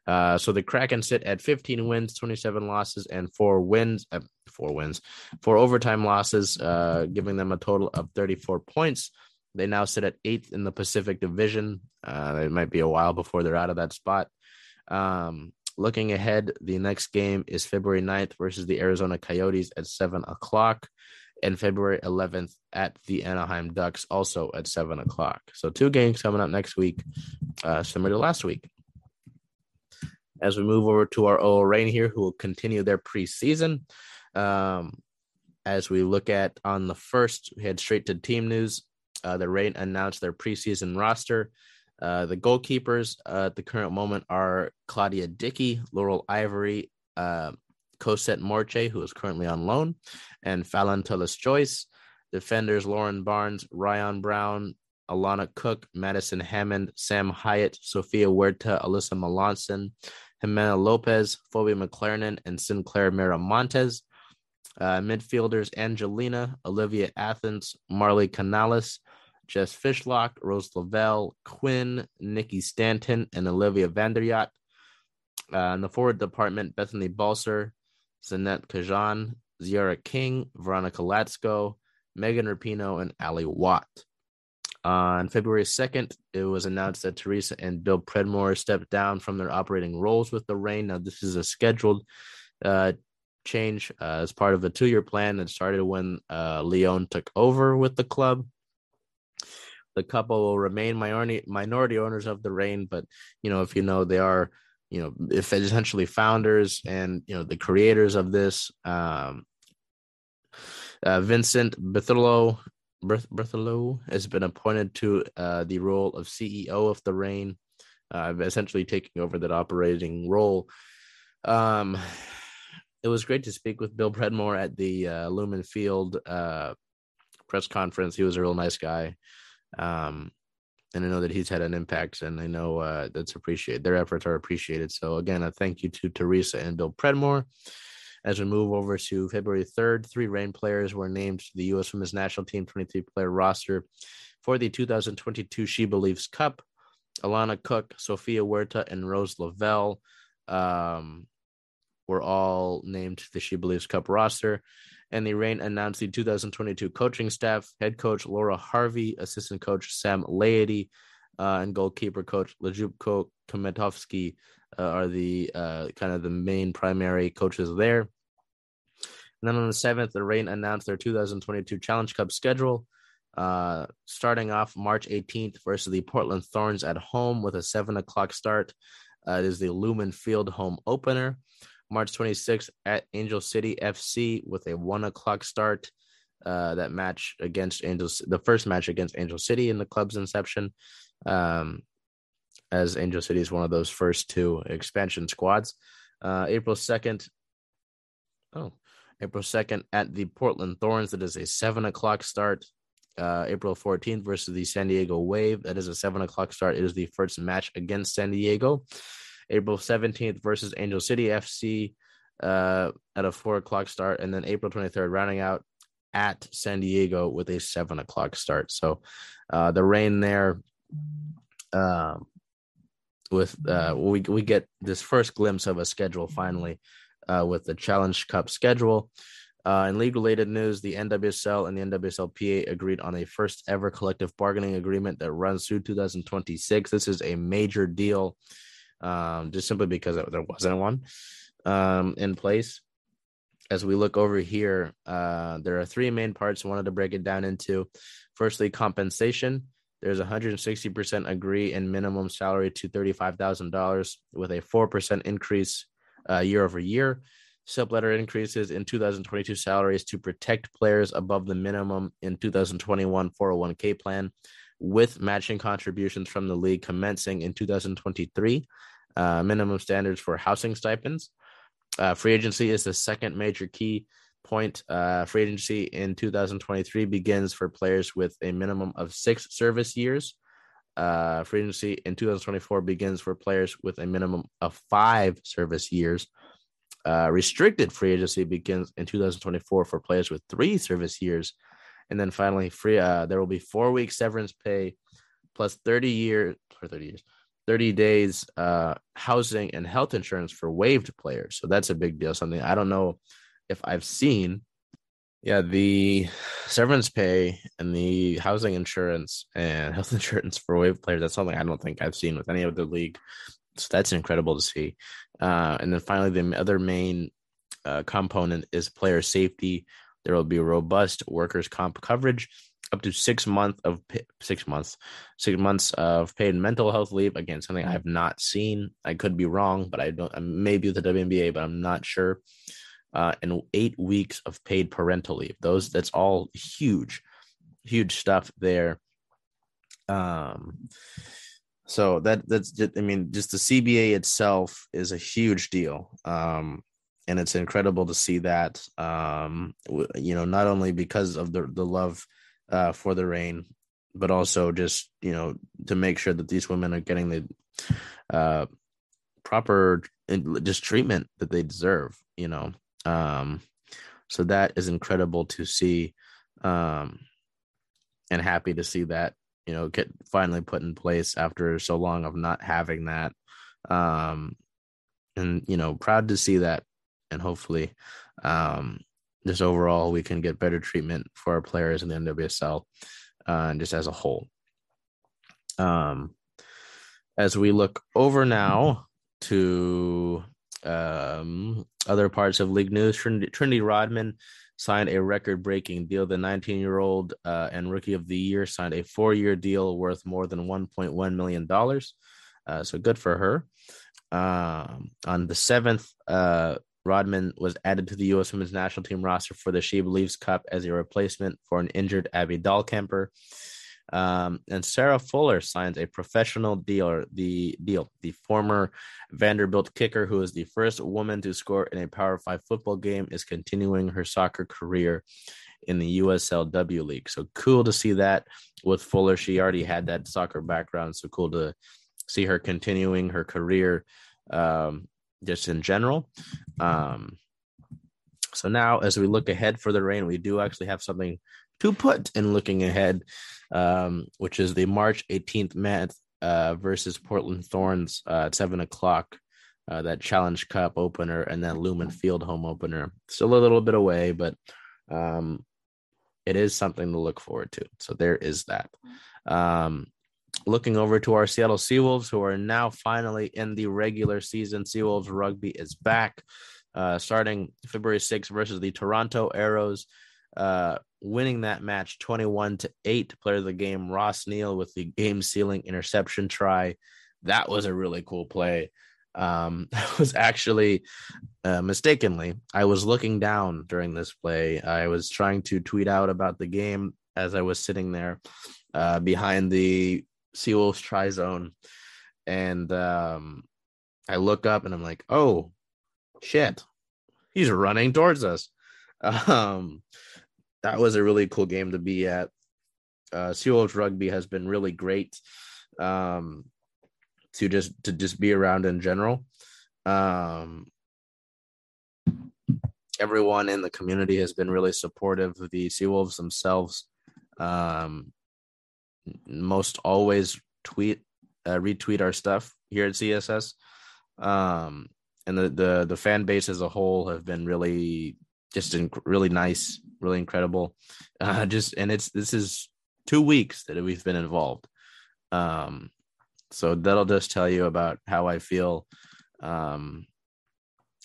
Uh, so the Kraken sit at 15 wins, 27 losses, and four wins, uh, four wins, four overtime losses, uh, giving them a total of 34 points. They now sit at eighth in the Pacific Division. Uh, it might be a while before they're out of that spot. Um, looking ahead, the next game is February 9th versus the Arizona Coyotes at 7 o'clock, and February 11th at the Anaheim Ducks, also at 7 o'clock. So, two games coming up next week, uh, similar to last week. As we move over to our OL Reign here, who will continue their preseason. Um, as we look at on the first, we head straight to team news. Uh, the Reign announced their preseason roster. Uh, the goalkeepers uh, at the current moment are Claudia Dickey, Laurel Ivory, uh, Cosette Morche, who is currently on loan, and Fallon Tullis Joyce. Defenders Lauren Barnes, Ryan Brown, Alana Cook, Madison Hammond, Sam Hiatt, Sofia Huerta, Alyssa Malonson, Jimena Lopez, Phoebe McClernon, and Sinclaire Miramontez. Uh, midfielders Angelina, Olivia Athens, Marley Canales, Jess Fishlock, Rose Lavelle, Quinn, Nikki Stanton, and Olivia Van der Jagt. Uh, in the forward department, Bethany Balcer, Zanette Kajan, Tziarra King, Veronica Latsko, Megan Rapinoe, and Ally Watt. On February 2nd, it was announced that Teresa and Bill Predmore stepped down from their operating roles with the Reign. Now, this is a scheduled uh, change uh, as part of a two year plan that started when uh, Leon took over with the club. The couple will remain minority minority owners of the Reign, but you know if you know they are you know if essentially founders and you know the creators of this. Um, uh, Vincent Bertholo Bertholo has been appointed to uh, the role of CEO of the Reign, uh, essentially taking over that operating role. Um, it was great to speak with Bill Predmore at the uh, Lumen Field uh, press conference. He was a real nice guy. Um, and I know that he's had an impact, and I know uh, that's appreciated. Their efforts are appreciated. So, again, a thank you to Teresa and Bill Predmore. As we move over to February 3rd, three Reign players were named to the U.S. Women's National Team 23 player roster for the 2022 She Believes Cup. Alana Cook, Sofia Huerta, and Rose Lavelle. Um, were all named to the She Believes Cup roster. And the Reign announced the 2022 coaching staff head coach Laura Harvey, assistant coach Sam Laity, uh, and goalkeeper coach Lajubko Kometovsky uh, are the uh, kind of the main primary coaches there. And then on the 7th, the Reign announced their 2022 Challenge Cup schedule. Uh, starting off March 18th versus the Portland Thorns at home with a 7 o'clock start. Uh, it is the Lumen Field home opener. March 26th at Angel City FC with a one o'clock start. Uh, that match against Angels, the first match against Angel City in the club's inception, um, as Angel City is one of those first two expansion squads. Uh, April 2nd, oh, April 2nd at the Portland Thorns. That is a seven o'clock start. Uh, April 14th versus the San Diego Wave. That is a seven o'clock start. It is the first match against San Diego. April 17th versus Angel City FC uh, at a four o'clock start, and then April 23rd rounding out at San Diego with a seven o'clock start. So uh, the Reign there. Uh, with uh, we we get this first glimpse of a schedule finally uh, with the Challenge Cup schedule. Uh, in league related news, the NWSL and the NWSLPA agreed on a first ever collective bargaining agreement that runs through 2026. This is a major deal um, just simply because there wasn't one um, in place. As we look over here, uh, there are three main parts. I wanted to break it down into. Firstly, compensation. There's 160% agree in minimum salary to $35,000 with a 4% increase uh, year over year. Subletter increases in 2022 salaries to protect players above the minimum in 2021 401k plan with matching contributions from the league commencing in 2023. Uh, minimum standards for housing stipends. Uh, free agency is the second major key point. Uh, free agency in 2023 begins for players with a minimum of six service years. Uh, free agency in 2024 begins for players with a minimum of five service years. Uh, restricted free agency begins in 2024 for players with three service years, and then finally, free. Uh, there will be four weeks severance pay, plus 30 years or 30 years, 30 days uh, housing and health insurance for waived players. So that's a big deal. Something I don't know if I've seen. Yeah, the severance pay and the housing insurance and health insurance for waived players. That's something I don't think I've seen with any other league. So that's incredible to see. Uh, and then finally, the other main uh, component is player safety. There will be robust workers' comp coverage up to six months of six months, six months of paid mental health leave. Again, something I have not seen. I could be wrong, but I don't. Maybe with the WNBA, but I'm not sure. Uh, and eight weeks of paid parental leave. Those that's all huge, huge stuff there. Um, so that that's I mean, just the CBA itself is a huge deal. Um, and it's incredible to see that. Um, you know, not only because of the the love uh, for the Reign but also just you know to make sure that these women are getting the uh, proper just treatment that they deserve. You know, um, so that is incredible to see, um, and happy to see that you know get finally put in place after so long of not having that. Um, and you know, proud to see that, and hopefully, um, just overall we can get better treatment for our players in the NWSL uh, and just as a whole. Um, as we look over now to um, other parts of league news, Trinity, Trinity Rodman signed a record breaking deal. The 19 year old uh, and rookie of the year signed a four year deal worth more than $1.1 million. Uh, so good for her. Um, on the 7th, uh, Rodman was added to the U.S. Women's National Team roster for the She Believes Cup as a replacement for an injured Abby Dahlkemper. Um, and Sarah Fuller signs a professional deal. The deal, the former Vanderbilt kicker, who is the first woman to score in a Power Five football game, is continuing her soccer career in the USLW League. So cool to see that with Fuller. She already had that soccer background, so cool to see her continuing her career um, just in general. Um, so now, as we look ahead for the Reign, we do actually have something to put in looking ahead, um, which is the March 18th match uh, versus Portland Thorns uh, at seven o'clock. Uh, that Challenge Cup opener and then Lumen Field home opener. Still a little bit away, but um, it is something to look forward to. So there is that. Um, looking over to our Seattle Seawolves, who are now finally in the regular season. Seawolves rugby is back, uh, starting February 6th versus the Toronto Arrows, uh, winning that match 21 to 8. Player of the game, Ross Neal, with the game sealing interception try. That was a really cool play. Um, was actually uh, mistakenly, I was looking down during this play. I was trying to tweet out about the game as I was sitting there uh, behind the Seawolves try zone, and um, I look up and I'm like, oh shit, he's running towards us. Um, that was a really cool game to be at. Uh, Seawolves rugby has been really great um, to just to just be around in general. Um, everyone in the community has been really supportive of the Seawolves themselves. Um, most always tweet uh, retweet our stuff here at CSS. Um, and the, the the fan base as a whole have been really just inc- really nice, really incredible. Uh, just and it's this is two weeks that we've been involved. Um, so that'll just tell you about how I feel um,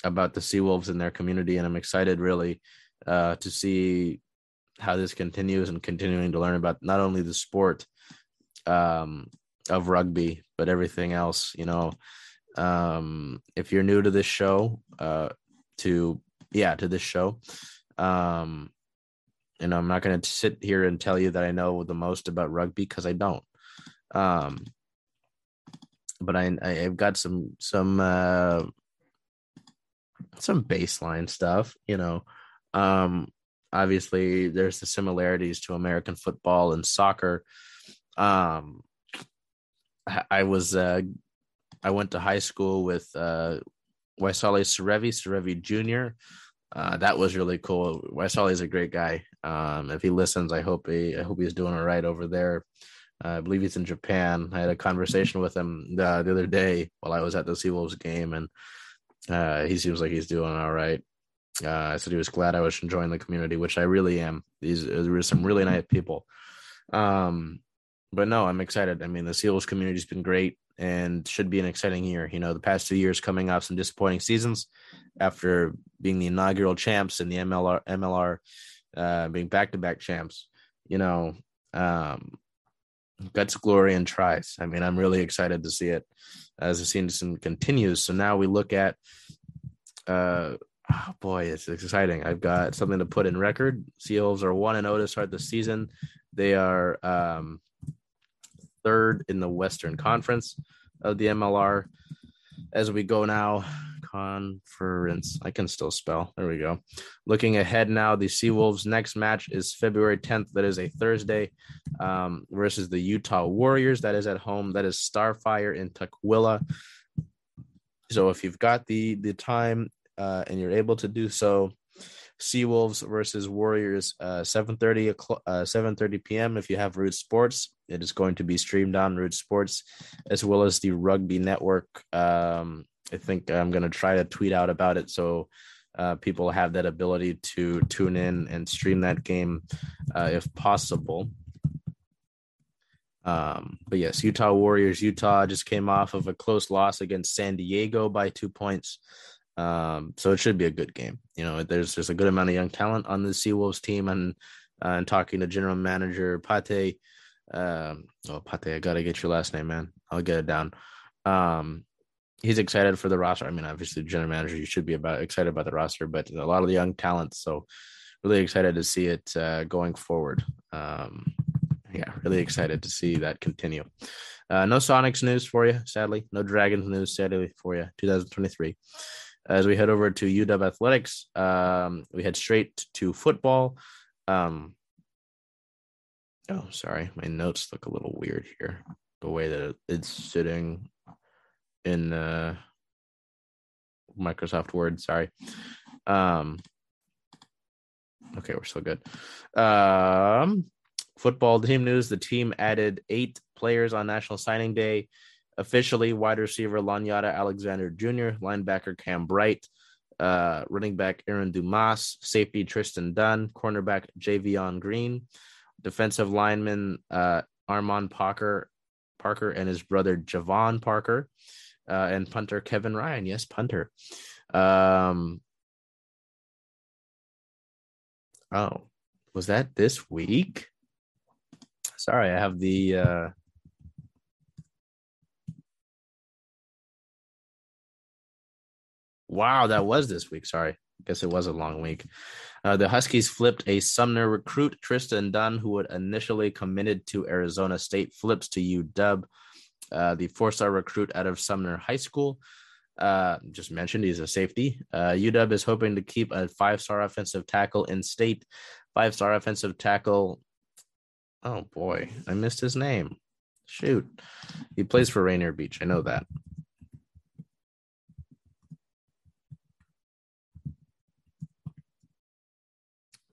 about the Seawolves and their community, and I'm excited really uh, to see how this continues and continuing to learn about not only the sport um, of rugby, but everything else. You know, um, if you're new to this show, uh, to yeah, to this show, um, know, I'm not going to sit here and tell you that I know the most about rugby because I don't. Um, but I, I've got some some uh, some baseline stuff, you know. Um, obviously, there's the similarities to American football and soccer. Um, I was uh, I went to high school with uh, Waisale Serevi, Serevi Jr. Uh, that was really cool. Waisale is a great guy. Um, if he listens, I hope he I hope he's doing all right over there. Uh, I believe he's in Japan. I had a conversation with him the, the other day while I was at the Seawolves game, and uh, he seems like he's doing all right. Uh, I said he was glad I was enjoying the community, which I really am. These were some really nice people. Um, but no, I'm excited. I mean, the Seals community's been great and should be an exciting year. You know, the past two years coming off some disappointing seasons after being the inaugural champs and the MLR MLR uh, being back to back champs. You know, um, guts, glory, and tries. I mean, I'm really excited to see it as the season continues. So now we look at, uh, oh boy, it's exciting. I've got something to put in record. Seals are one and zero oh to start the season. They are um, third in the Western Conference of the MLR. As we go now, conference. I can still spell. There we go. Looking ahead now, the Seawolves' next match is February 10th. That is a Thursday um, versus the Utah Warriors. That is at home. That is Starfire in Tukwila. So if you've got the the time uh, and you're able to do so, Seawolves versus Warriors, uh, 7:30 uh, 7:30 p.m. If you have Root Sports, it is going to be streamed on Root Sports, as well as the Rugby Network. Um, I think I'm going to try to tweet out about it so uh, people have that ability to tune in and stream that game uh, if possible. Um, but yes, Utah Warriors. Utah just came off of a close loss against San Diego by two points. Um, so it should be a good game. You know, there's there's a good amount of young talent on the Seawolves team, and uh, and talking to general manager Pate. Um, oh, Pate, I gotta get your last name, man. I'll get it down. Um, he's excited for the roster. I mean, obviously, general manager, you should be about excited about the roster, but a lot of the young talents. So, really excited to see it uh, going forward. Um, yeah, really excited to see that continue. Uh, no Sonics news for you, sadly. No Dragons news, sadly, for you. 2023. As we head over to UW Athletics, um, we head straight to football. Um, oh, sorry, my notes look a little weird here. The way that it's sitting in uh, Microsoft Word. Sorry. Um, okay, we're still good. Um, football team news: the team added eight players on National Signing Day. Officially, wide receiver Lonyatta Alexander Jr., linebacker Cam Bright, uh, running back Aaron Dumas, safety Tristan Dunn, cornerback Javion Green, defensive lineman uh, Armand Parker, Parker and his brother Javon Parker, uh, and punter Kevin Ryan. Yes, punter. Um, oh, was that this week? Sorry, I have the. Wow, that was this week. Sorry. I guess it was a long week. Uh, the Huskies flipped a Sumner recruit, Tristan Dunn, who had initially committed to Arizona State, flips to UW uh, the four star recruit out of Sumner High School. Uh, just mentioned he's a safety. Uh, UW is hoping to keep a five star offensive tackle in state. Five star offensive tackle. Oh boy, I missed his name. Shoot. He plays for Rainier Beach. I know that.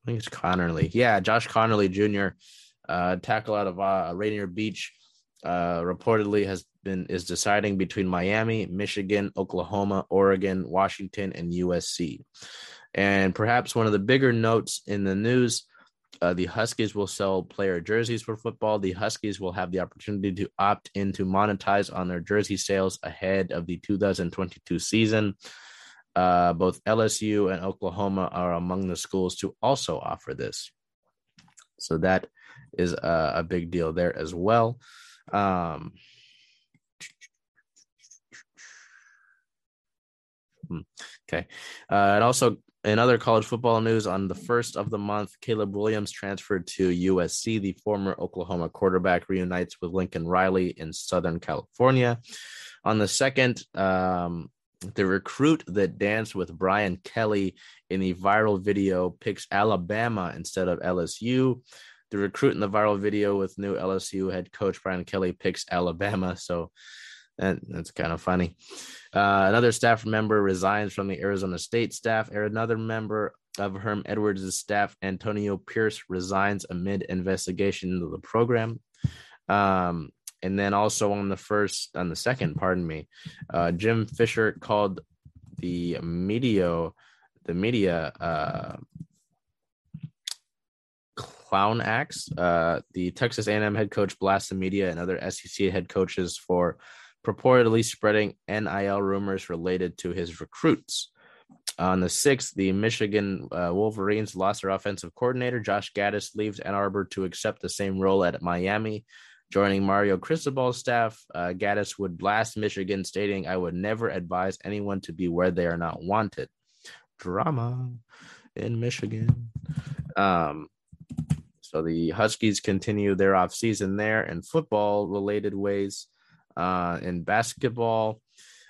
Think it's Conerly. Yeah, Josh Conerly Jr. Uh, tackle out of uh, Rainier Beach uh, reportedly has been is deciding between Miami, Michigan, Oklahoma, Oregon, Washington, and USC. And perhaps one of the bigger notes in the news uh, the Huskies will sell player jerseys for football. The Huskies will have the opportunity to opt in to monetize on their jersey sales ahead of the 2022 season. Uh, both LSU and Oklahoma are among the schools to also offer this. So that is a, a big deal there as well. Um, hmm, okay. Uh, and also, in other college football news, on the first of the month, Caleb Williams transferred to USC. The former Oklahoma quarterback reunites with Lincoln Riley in Southern California. On the second, um, The recruit that danced with Brian Kelly in the viral video picks Alabama instead of LSU. The recruit in the viral video with new LSU head coach Brian Kelly picks Alabama. So that, that's kind of funny. Uh, another staff member resigns from the Arizona State staff. Another member of Herm Edwards' staff, Antonio Pierce, resigns amid investigation into the program. Um, and then also on the first, on the second, pardon me, uh, Jim Fisher called the media, the media uh, clown acts. Uh, the Texas A&M head coach blasts the media and other SEC head coaches for purportedly spreading NIL rumors related to his recruits. On the 6th, the Michigan uh, Wolverines lost their offensive coordinator. Josh Gattis leaves Ann Arbor to accept the same role at Miami. Joining Mario Cristobal's staff, uh, Gattis would blast Michigan, stating, I would never advise anyone to be where they are not wanted. Drama in Michigan. Um, so the Huskies continue their offseason there in football related ways. Uh, in basketball,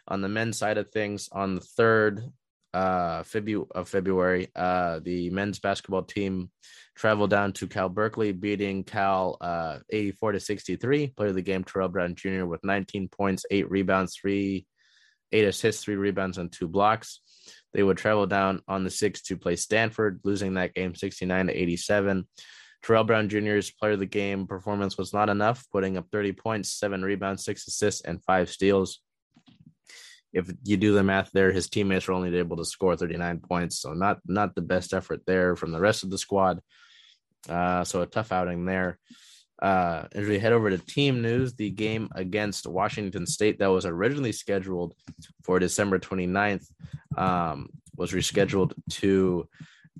on the men's side of things, on the third uh, Febu- of February, uh, the men's basketball team traveled down to Cal Berkeley, beating Cal uh, 84 to 63. Player of the game, Terrell Brown Jr. with 19 points, eight rebounds, three, eight assists, three rebounds, and two blocks. They would travel down on the sixth to play Stanford, losing that game 69 to 87. Terrell Brown Jr.'s player of the game performance was not enough, putting up 30 points, seven rebounds, six assists, and five steals. If you do the math there, his teammates were only able to score 39 points, so not not the best effort there from the rest of the squad. Uh, so a tough outing there. Uh, as we head over to team news, the game against Washington State that was originally scheduled for December 29th um, was rescheduled to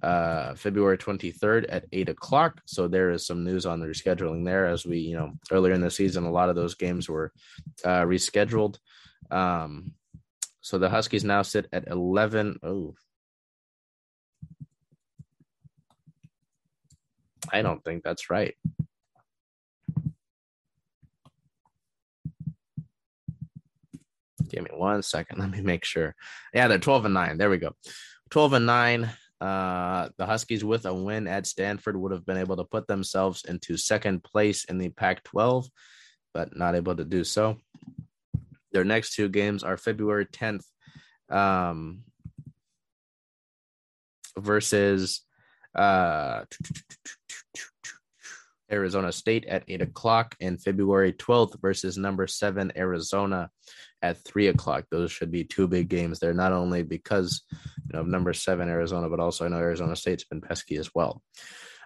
uh, February 23rd at 8 o'clock. So there is some news on the rescheduling there. As we, you know, earlier in the season, a lot of those games were uh, rescheduled. Um, so the Huskies now sit at 11. Oh, I don't think that's right. Give me one second. Let me make sure. Yeah, they're 12 and 9. There we go. 12 and 9. Uh, the Huskies, with a win at Stanford, would have been able to put themselves into second place in the Pac 12, but not able to do so. Their next two games are February 10th um, versus uh, Arizona State at 8 o'clock, and February 12th versus number seven Arizona at three o'clock. Those should be two big games there, not only because you know number seven Arizona, but also I know Arizona State's been pesky as well.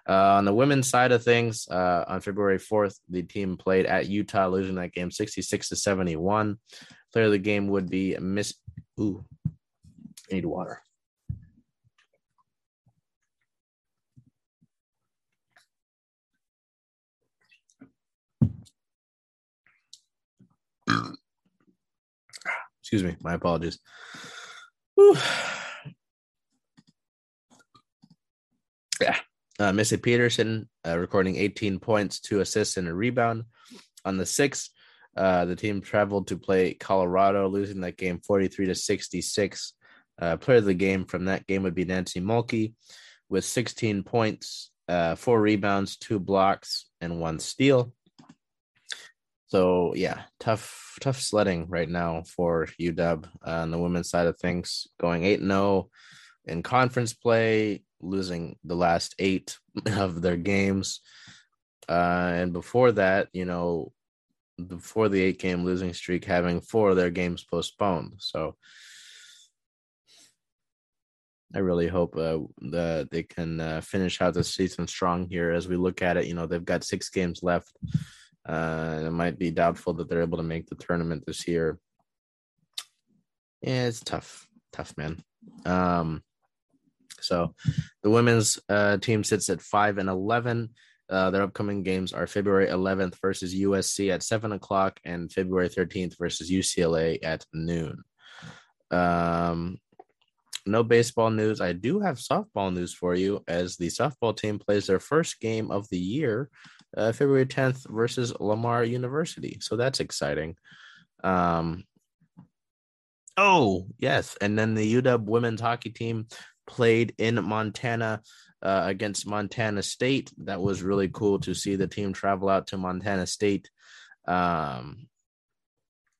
Uh, on the women's side of things, uh, on February 4th, the team played at Utah, losing that game 66 to 71. Player of the game would be Miss. Ooh, I need water. Excuse me. My apologies. Whew. Yeah. Uh, Missy Peterson uh, recording 18 points, two assists, and a rebound. On the sixth, uh, the team traveled to play Colorado, losing that game 43 to 66. Uh, player of the game from that game would be Nancy Mulkey with 16 points, uh, four rebounds, two blocks, and one steal. So yeah, tough tough sledding right now for UW uh, on the women's side of things, going eight and zero oh in conference play, losing the last eight of their games, uh, and before that, you know, before the eight game losing streak, having four of their games postponed. So I really hope uh, that they can uh, finish out the season strong here. As we look at it, you know, they've got six games left. Uh, it might be doubtful that they're able to make the tournament this year. Yeah, it's tough, tough man. Um, so the women's uh, team sits at five and eleven. Uh, their upcoming games are February 11th versus USC at seven o'clock and February 13th versus UCLA at noon. Um, no baseball news. I do have softball news for you as the softball team plays their first game of the year uh, February 10th versus Lamar University. So that's exciting. Um, Oh, yes. And then the UW women's hockey team played in Montana uh, against Montana State. That was really cool to see the team travel out to Montana State um,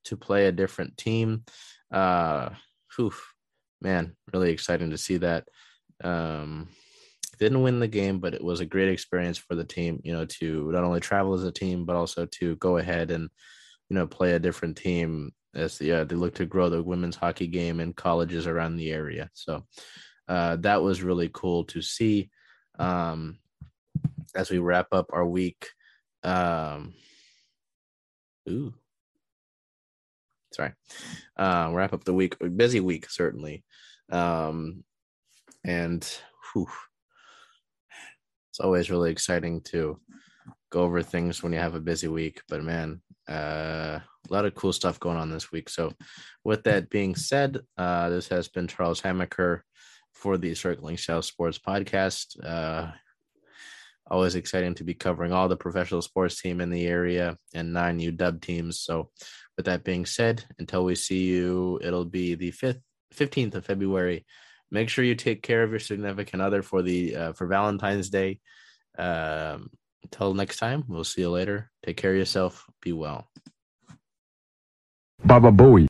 to play a different team. Uh, whew, man, really exciting to see that. Um, didn't win the game, but it was a great experience for the team, you know, to not only travel as a team, but also to go ahead and, you know, play a different team as the, uh, they look to grow the women's hockey game in colleges around the area. So uh, that was really cool to see. Um, as we wrap up our week, um, ooh, sorry, uh, wrap up the week, busy week certainly, um, and whew, it's always really exciting to go over things when you have a busy week. But man, uh, a lot of cool stuff going on this week. So, with that being said, uh, this has been Charles Hamaker for the Circling South Sports podcast. Uh, always exciting to be covering all the professional sports team in the area and nine UW teams. So, with that being said, until we see you, it'll be the fifth, fifteenth of February. Make sure you take care of your significant other for the uh, for Valentine's Day. Um, until next time, we'll see you later. Take care of yourself. Be well. Baba Booey.